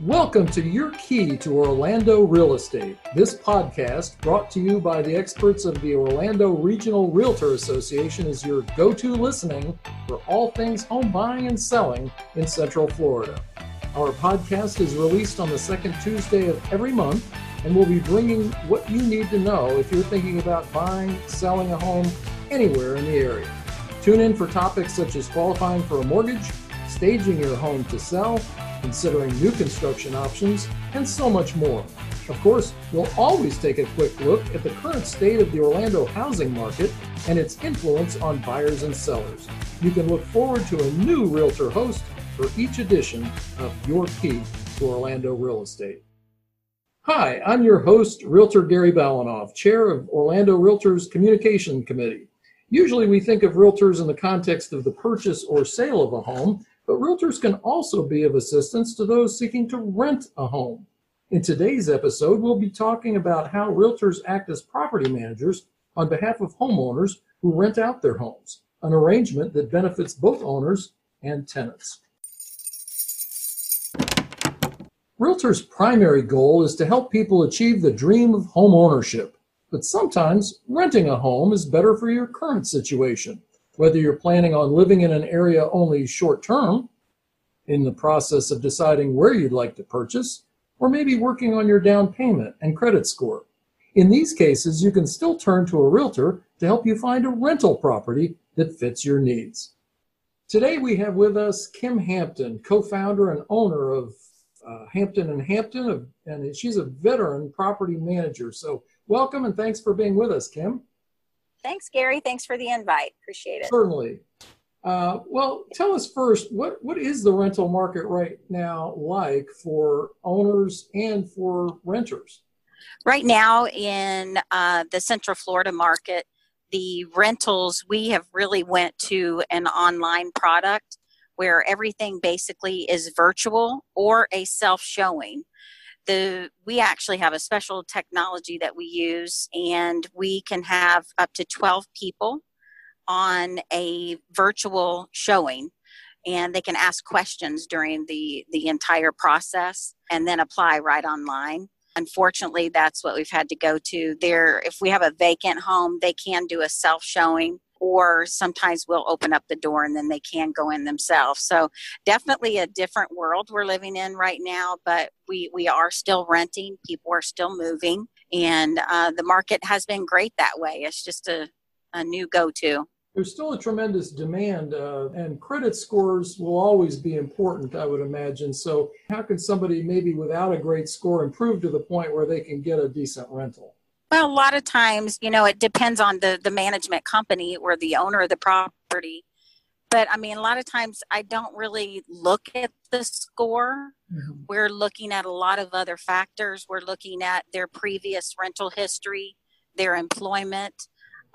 Welcome to Your Key to Orlando Real Estate. This podcast, brought to you by the experts of the Orlando Regional Realtor Association, is your go to listening for all things home buying and selling in Central Florida. Our podcast is released on the second Tuesday of every month, and we'll be bringing what you need to know if you're thinking about buying, selling a home anywhere in the area. Tune in for topics such as qualifying for a mortgage, staging your home to sell, considering new construction options, and so much more. Of course, we'll always take a quick look at the current state of the Orlando housing market and its influence on buyers and sellers. You can look forward to a new Realtor host for each edition of Your Key to Orlando Real Estate. Hi, I'm your host, Realtor Gary Balanoff, Chair of Orlando Realtors Communication Committee. Usually we think of realtors in the context of the purchase or sale of a home, but realtors can also be of assistance to those seeking to rent a home. In today's episode, we'll be talking about how realtors act as property managers on behalf of homeowners who rent out their homes, an arrangement that benefits both owners and tenants. Realtors' primary goal is to help people achieve the dream of home ownership. But sometimes renting a home is better for your current situation, whether you're planning on living in an area only short term, in the process of deciding where you'd like to purchase, or maybe working on your down payment and credit score. In these cases, you can still turn to a realtor to help you find a rental property that fits your needs. Today we have with us Kim Hampton, co-founder and owner of uh, Hampton and Hampton, and she's a veteran property manager. So welcome and thanks for being with us, Kim. Thanks, Gary. Thanks for the invite. Appreciate it. Certainly. Uh, well, tell us first what what is the rental market right now like for owners and for renters? Right now in uh, the Central Florida market, the rentals we have really went to an online product where everything basically is virtual or a self showing. The, we actually have a special technology that we use, and we can have up to 12 people on a virtual showing and they can ask questions during the the entire process and then apply right online. Unfortunately that's what we've had to go to. There if we have a vacant home they can do a self showing or sometimes we'll open up the door and then they can go in themselves. So definitely a different world we're living in right now, but we, we are still renting. People are still moving and uh, the market has been great that way. It's just a, a new go-to. There's still a tremendous demand, uh, and credit scores will always be important, I would imagine. So, how can somebody maybe without a great score improve to the point where they can get a decent rental? Well, a lot of times, you know, it depends on the the management company or the owner of the property. But I mean, a lot of times I don't really look at the score. Mm-hmm. We're looking at a lot of other factors. We're looking at their previous rental history, their employment,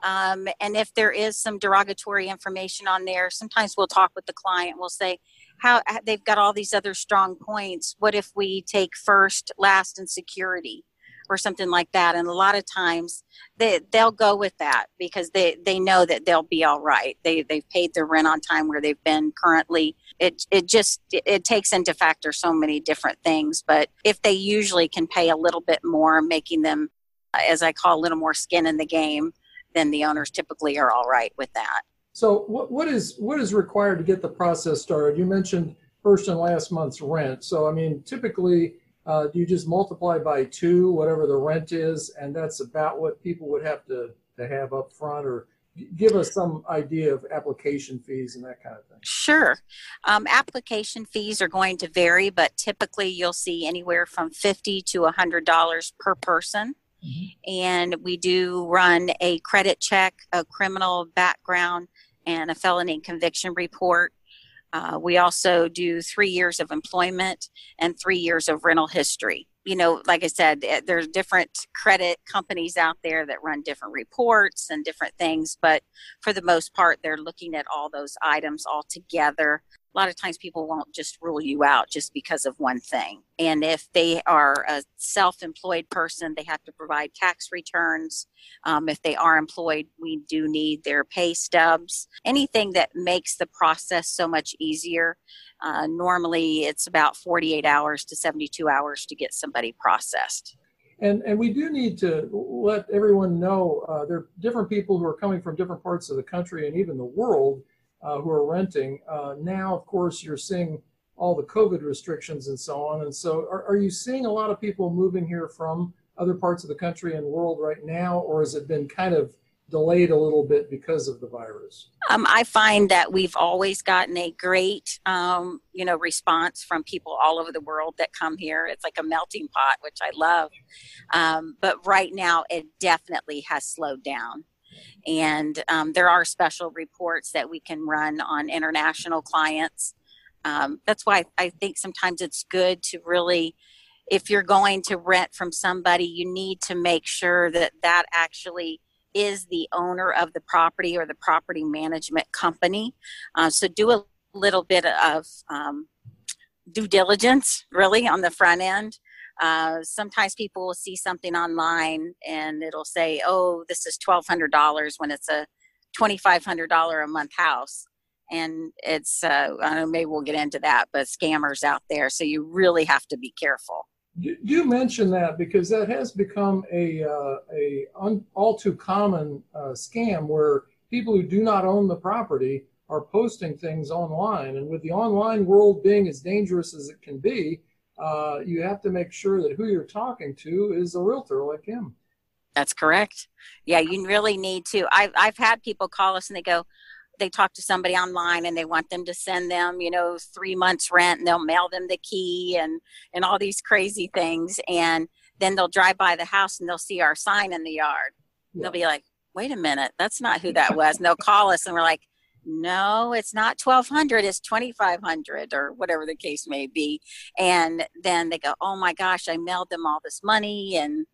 um, and if there is some derogatory information on there, sometimes we'll talk with the client. We'll say, "How they've got all these other strong points. What if we take first, last, and security?" Or something like that and a lot of times they they'll go with that because they they know that they'll be all right. They they've paid their rent on time where they've been currently. It it just it, it takes into factor so many different things but if they usually can pay a little bit more making them as i call a little more skin in the game then the owners typically are all right with that. So what, what is what is required to get the process started? You mentioned first and last month's rent. So i mean typically uh, do you just multiply by two, whatever the rent is, and that's about what people would have to, to have up front or give us some idea of application fees and that kind of thing. Sure. Um, application fees are going to vary, but typically you'll see anywhere from 50 to $100 per person. Mm-hmm. And we do run a credit check, a criminal background, and a felony conviction report. Uh, we also do three years of employment and three years of rental history. You know, like I said, eh, there's different credit companies out there that run different reports and different things, but for the most part, they're looking at all those items all together. A lot of times people won't just rule you out just because of one thing. And if they are a self employed person, they have to provide tax returns. Um, if they are employed, we do need their pay stubs. Anything that makes the process so much easier. Uh, normally, it's about 48 hours to 72 hours to get somebody processed. And, and we do need to let everyone know uh, there are different people who are coming from different parts of the country and even the world who are renting. Uh, now, of course, you're seeing all the COVID restrictions and so on. And so, are, are you seeing a lot of people moving here from other parts of the country and world right now, or has it been kind of delayed a little bit because of the virus? Um, I find that we've always gotten a great, um, you know, response from people all over the world that come here. It's like a melting pot, which I love. Um, but right now, it definitely has slowed down. And um, there are special reports that we can run on international clients. Um, that's why I think sometimes it's good to really, if you're going to rent from somebody, you need to make sure that that actually is the owner of the property or the property management company. Uh, so do a little bit of um, due diligence really on the front end uh, sometimes people will see something online and it'll say, oh, this is $1,200 when it's a $2,500 a month house. And it's, uh, I know maybe we'll get into that, but scammers out there. So you really have to be careful. You mentioned that because that has become a, uh, a un, all too common uh, scam where people who do not own the property are posting things online. And with the online world being as dangerous as it can be, uh, you have to make sure that who you're talking to is a realtor like him. That's correct. Yeah, you really need to. I've I've had people call us and they go, they talk to somebody online and they want them to send them, you know, three months rent and they'll mail them the key and and all these crazy things and then they'll drive by the house and they'll see our sign in the yard. Yeah. They'll be like, wait a minute, that's not who that was. And they'll call us and we're like, no it's not 1200 it's 2500 or whatever the case may be. And then they go oh my gosh i mailed them all this money. And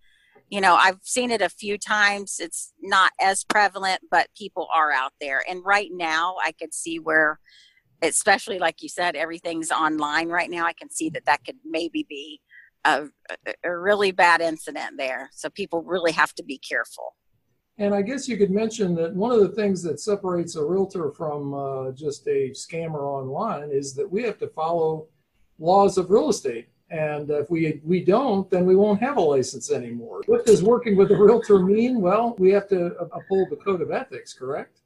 you know i've seen it a few times. It's not as prevalent but people are out there. And right now i could see where especially like you said everything's online right now i can see that that could maybe be a, a really bad incident there. So people really have to be careful and I guess you could mention that one of the things that separates a realtor from uh, just a scammer online is that we have to follow laws of real estate. And if we we don't, then we won't have a license anymore. What does working with a realtor mean? Well, we have to uphold the code of ethics, correct?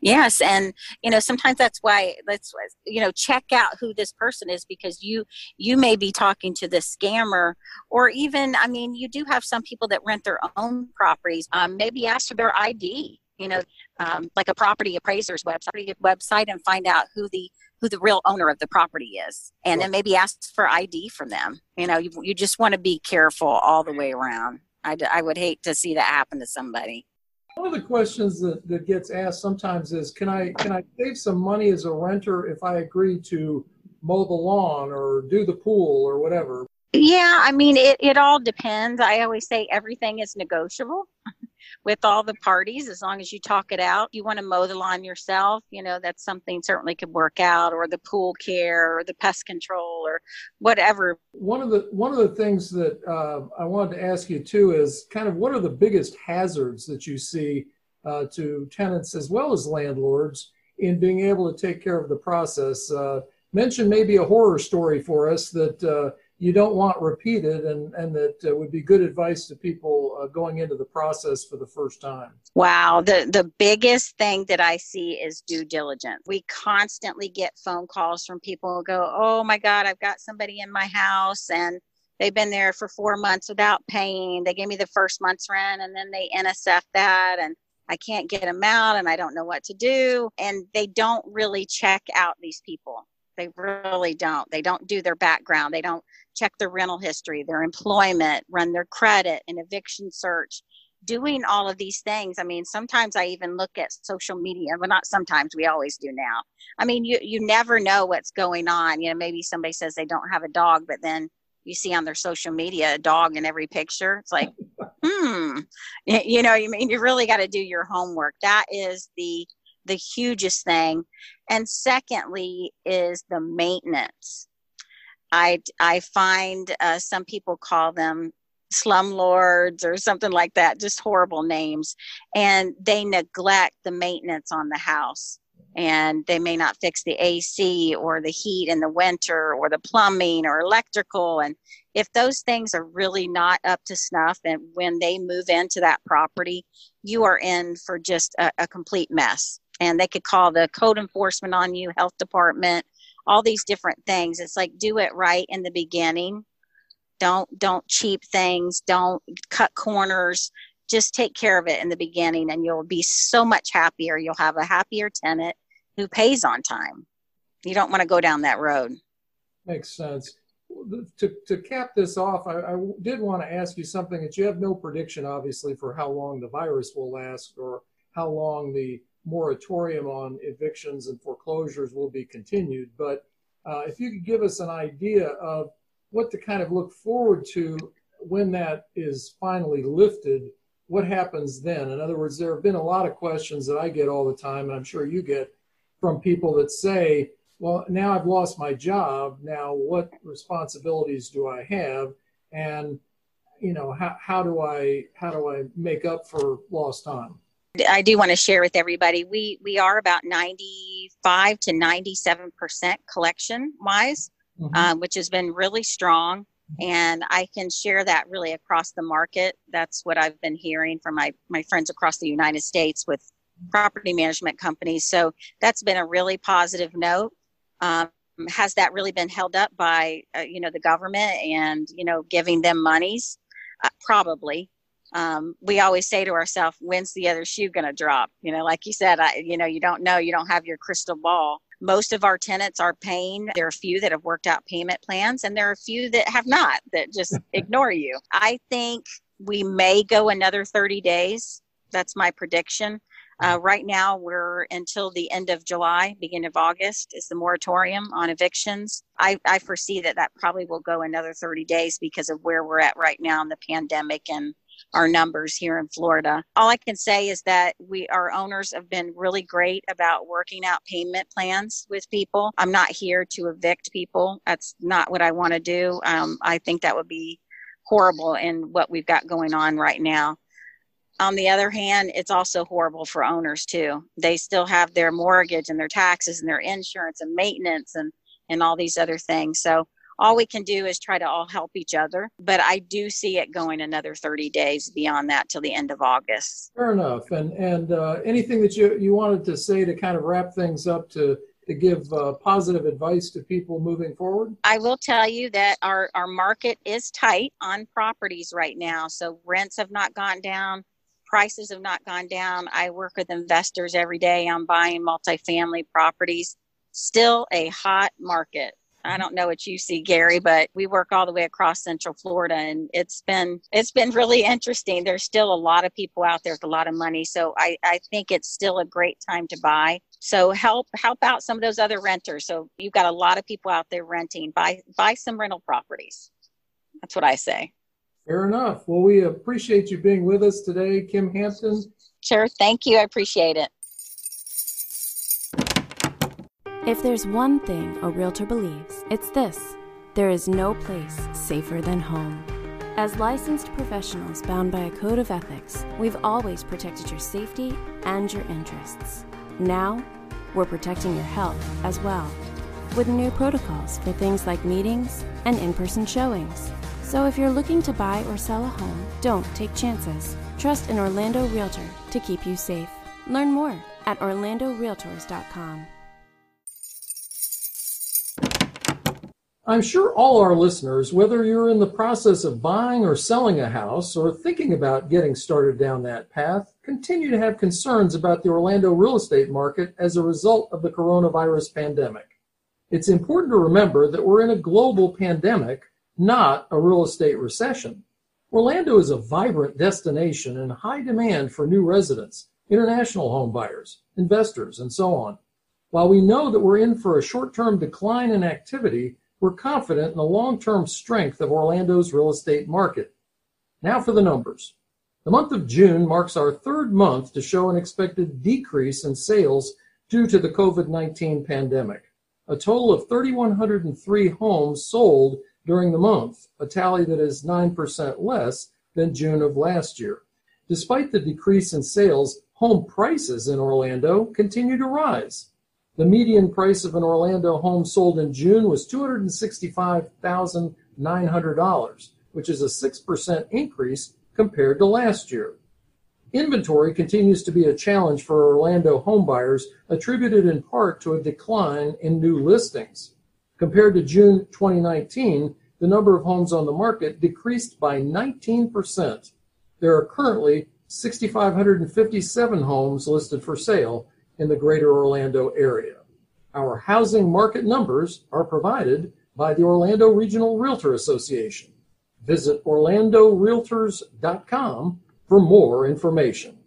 Yes, and you know sometimes that's why let's you know check out who this person is because you you may be talking to the scammer or even I mean you do have some people that rent their own properties. Um, maybe ask for their ID. You know, um, like a property appraiser's website, website, and find out who the who the real owner of the property is, and then maybe ask for ID from them. You know, you, you just want to be careful all the way around. I, I would hate to see that happen to somebody. One of the questions that, that gets asked sometimes is, can I can I save some money as a renter if I agree to mow the lawn or do the pool or whatever? Yeah, I mean it, it all depends. I always say everything is negotiable with all the parties as long as you talk it out. You want to mow the lawn yourself, you know, that's something certainly could work out, or the pool care, or the pest control, or whatever. One of the one of the things that uh, I wanted to ask you too is kind of what are the biggest hazards that you see uh, to tenants as well as landlords in being able to take care of the process. Uh, mention maybe a horror story for us that uh, you don't want repeated and, and that uh, would be good advice to people uh, going into the process for the first time wow the the biggest thing that i see is due diligence we constantly get phone calls from people who go oh my god i've got somebody in my house and they've been there for four months without paying they gave me the first month's rent and then they nsf that and I can't get them out and I don't know what to do. And they don't really check out these people. They really don't. They don't do their background. They don't check their rental history, their employment, run their credit, an eviction search, doing all of these things. I mean, sometimes I even look at social media. Well, not sometimes, we always do now. I mean, you, you never know what's going on. You know, maybe somebody says they don't have a dog, but then you see on their social media a dog in every picture. It's like, hmm, you know, you mean you really got to do your homework. That is the the hugest thing And secondly, is the maintenance. I, I find uh, some people call them slumlords or something like that, just horrible names. And they neglect the maintenance on the house. And they may not fix the AC or the heat in the winter or the plumbing or electrical. And if those things are really not up to snuff, and when they move into that property, you are in for just a, a complete mess. And they could call the code enforcement on you, health department, all these different things. It's like do it right in the beginning. Don't don't cheap things. Don't cut corners. Just take care of it in the beginning and you'll be so much happier. You'll have a happier tenant who pays on time. You don't want to go down that road. Makes sense. To, to cap this off I, I did want to ask you something. That you have no prediction obviously for how long the virus will last or how long the moratorium on evictions and foreclosures will be continued but uh, if you could give us an idea of what to kind of look forward to when that is finally lifted. What happens then? In other words, there have been a lot of questions that I get all the time, and I'm sure you get from people that say, well, now I've lost my job. Now, what responsibilities do I have? And you know, how, how do I how do I make up for lost time? I do want to share with everybody. We we are about ninety five to ninety seven percent collection wise mm-hmm. um, which has been really strong. And I can share that really across the market. That's what I've been hearing from my, my friends across the United States with property management companies. So that's been a really positive note. Um, has that really been held up by uh, you know the government and you know giving them monies? Uh, probably. Um, we always say to ourselves, "When's the other shoe going to drop?" You know, like you said, I, you know, you don't know, you don't have your crystal ball. Most of our tenants are paying. There are a few that have worked out payment plans, and there are a few that have not, that just ignore you. I think we may go another 30 days. That's my prediction. Uh, right now, we're until the end of July, beginning of August is the moratorium on evictions. I, I foresee that that probably will go another 30 days because of where we're at right now in the pandemic and our numbers here in Florida. All I can say is that we our owners have been really great about working out payment plans with people. I'm not here to evict people. That's not what I want to do. Um, I think that would be horrible in what we've got going on right now. On the other hand, it's also horrible for owners too. They still have their mortgage and their taxes and their insurance and maintenance and and all these other things. So all we can do is try to all help each other. But I do see it going another 30 days beyond that till the end of August. Fair enough. And and uh, anything that you you wanted to say to kind of wrap things up to to give uh, positive advice to people moving forward? I will tell you that our, our market is tight on properties right now. So rents have not gone down, prices have not gone down. I work with investors every day on buying multifamily properties. Still a hot market. I don't know what you see, Gary, but we work all the way across Central Florida, and it's been it's been really interesting. There's still a lot of people out there with a lot of money, so I, I think it's still a great time to buy. So help help out some of those other renters. So you've got a lot of people out there renting. Buy buy some rental properties. That's what I say. Fair enough. Well, we appreciate you being with us today, Kim Hampton. Sure. Thank you. I appreciate it. If there's one thing a realtor believes, it's this there is no place safer than home. As licensed professionals bound by a code of ethics, we've always protected your safety and your interests. Now, we're protecting your health as well, with new protocols for things like meetings and in person showings. So if you're looking to buy or sell a home, don't take chances. Trust an Orlando Realtor to keep you safe. Learn more at orlandorealtors.com. I'm sure all our listeners, whether you're in the process of buying or selling a house or thinking about getting started down that path, continue to have concerns about the Orlando real estate market as a result of the coronavirus pandemic. It's important to remember that we're in a global pandemic, not a real estate recession. Orlando is a vibrant destination and high demand for new residents, international home buyers, investors, and so on. While we know that we're in for a short term decline in activity, we're confident in the long-term strength of Orlando's real estate market. Now for the numbers. The month of June marks our third month to show an expected decrease in sales due to the COVID 19 pandemic. A total of 3,103 homes sold during the month, a tally that is 9% less than June of last year. Despite the decrease in sales, home prices in Orlando continue to rise. The median price of an Orlando home sold in June was $265,900, which is a 6% increase compared to last year. Inventory continues to be a challenge for Orlando homebuyers, attributed in part to a decline in new listings. Compared to June 2019, the number of homes on the market decreased by 19%. There are currently 6,557 homes listed for sale in the greater Orlando area. Our housing market numbers are provided by the Orlando Regional Realtor Association. Visit orlandorealtors.com for more information.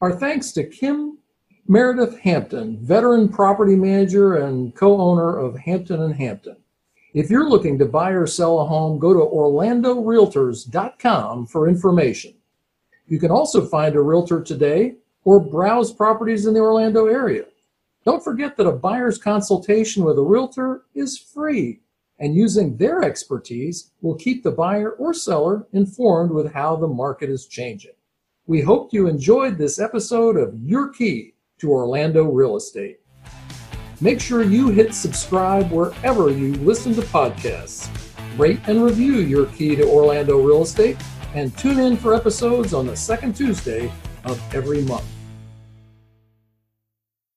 Our thanks to Kim Meredith Hampton, veteran property manager and co-owner of Hampton and Hampton. If you're looking to buy or sell a home, go to orlandorealtors.com for information. You can also find a realtor today or browse properties in the Orlando area. Don't forget that a buyer's consultation with a realtor is free and using their expertise will keep the buyer or seller informed with how the market is changing. We hope you enjoyed this episode of Your Key to Orlando Real Estate. Make sure you hit subscribe wherever you listen to podcasts. Rate and review Your Key to Orlando Real Estate and tune in for episodes on the second Tuesday of every month.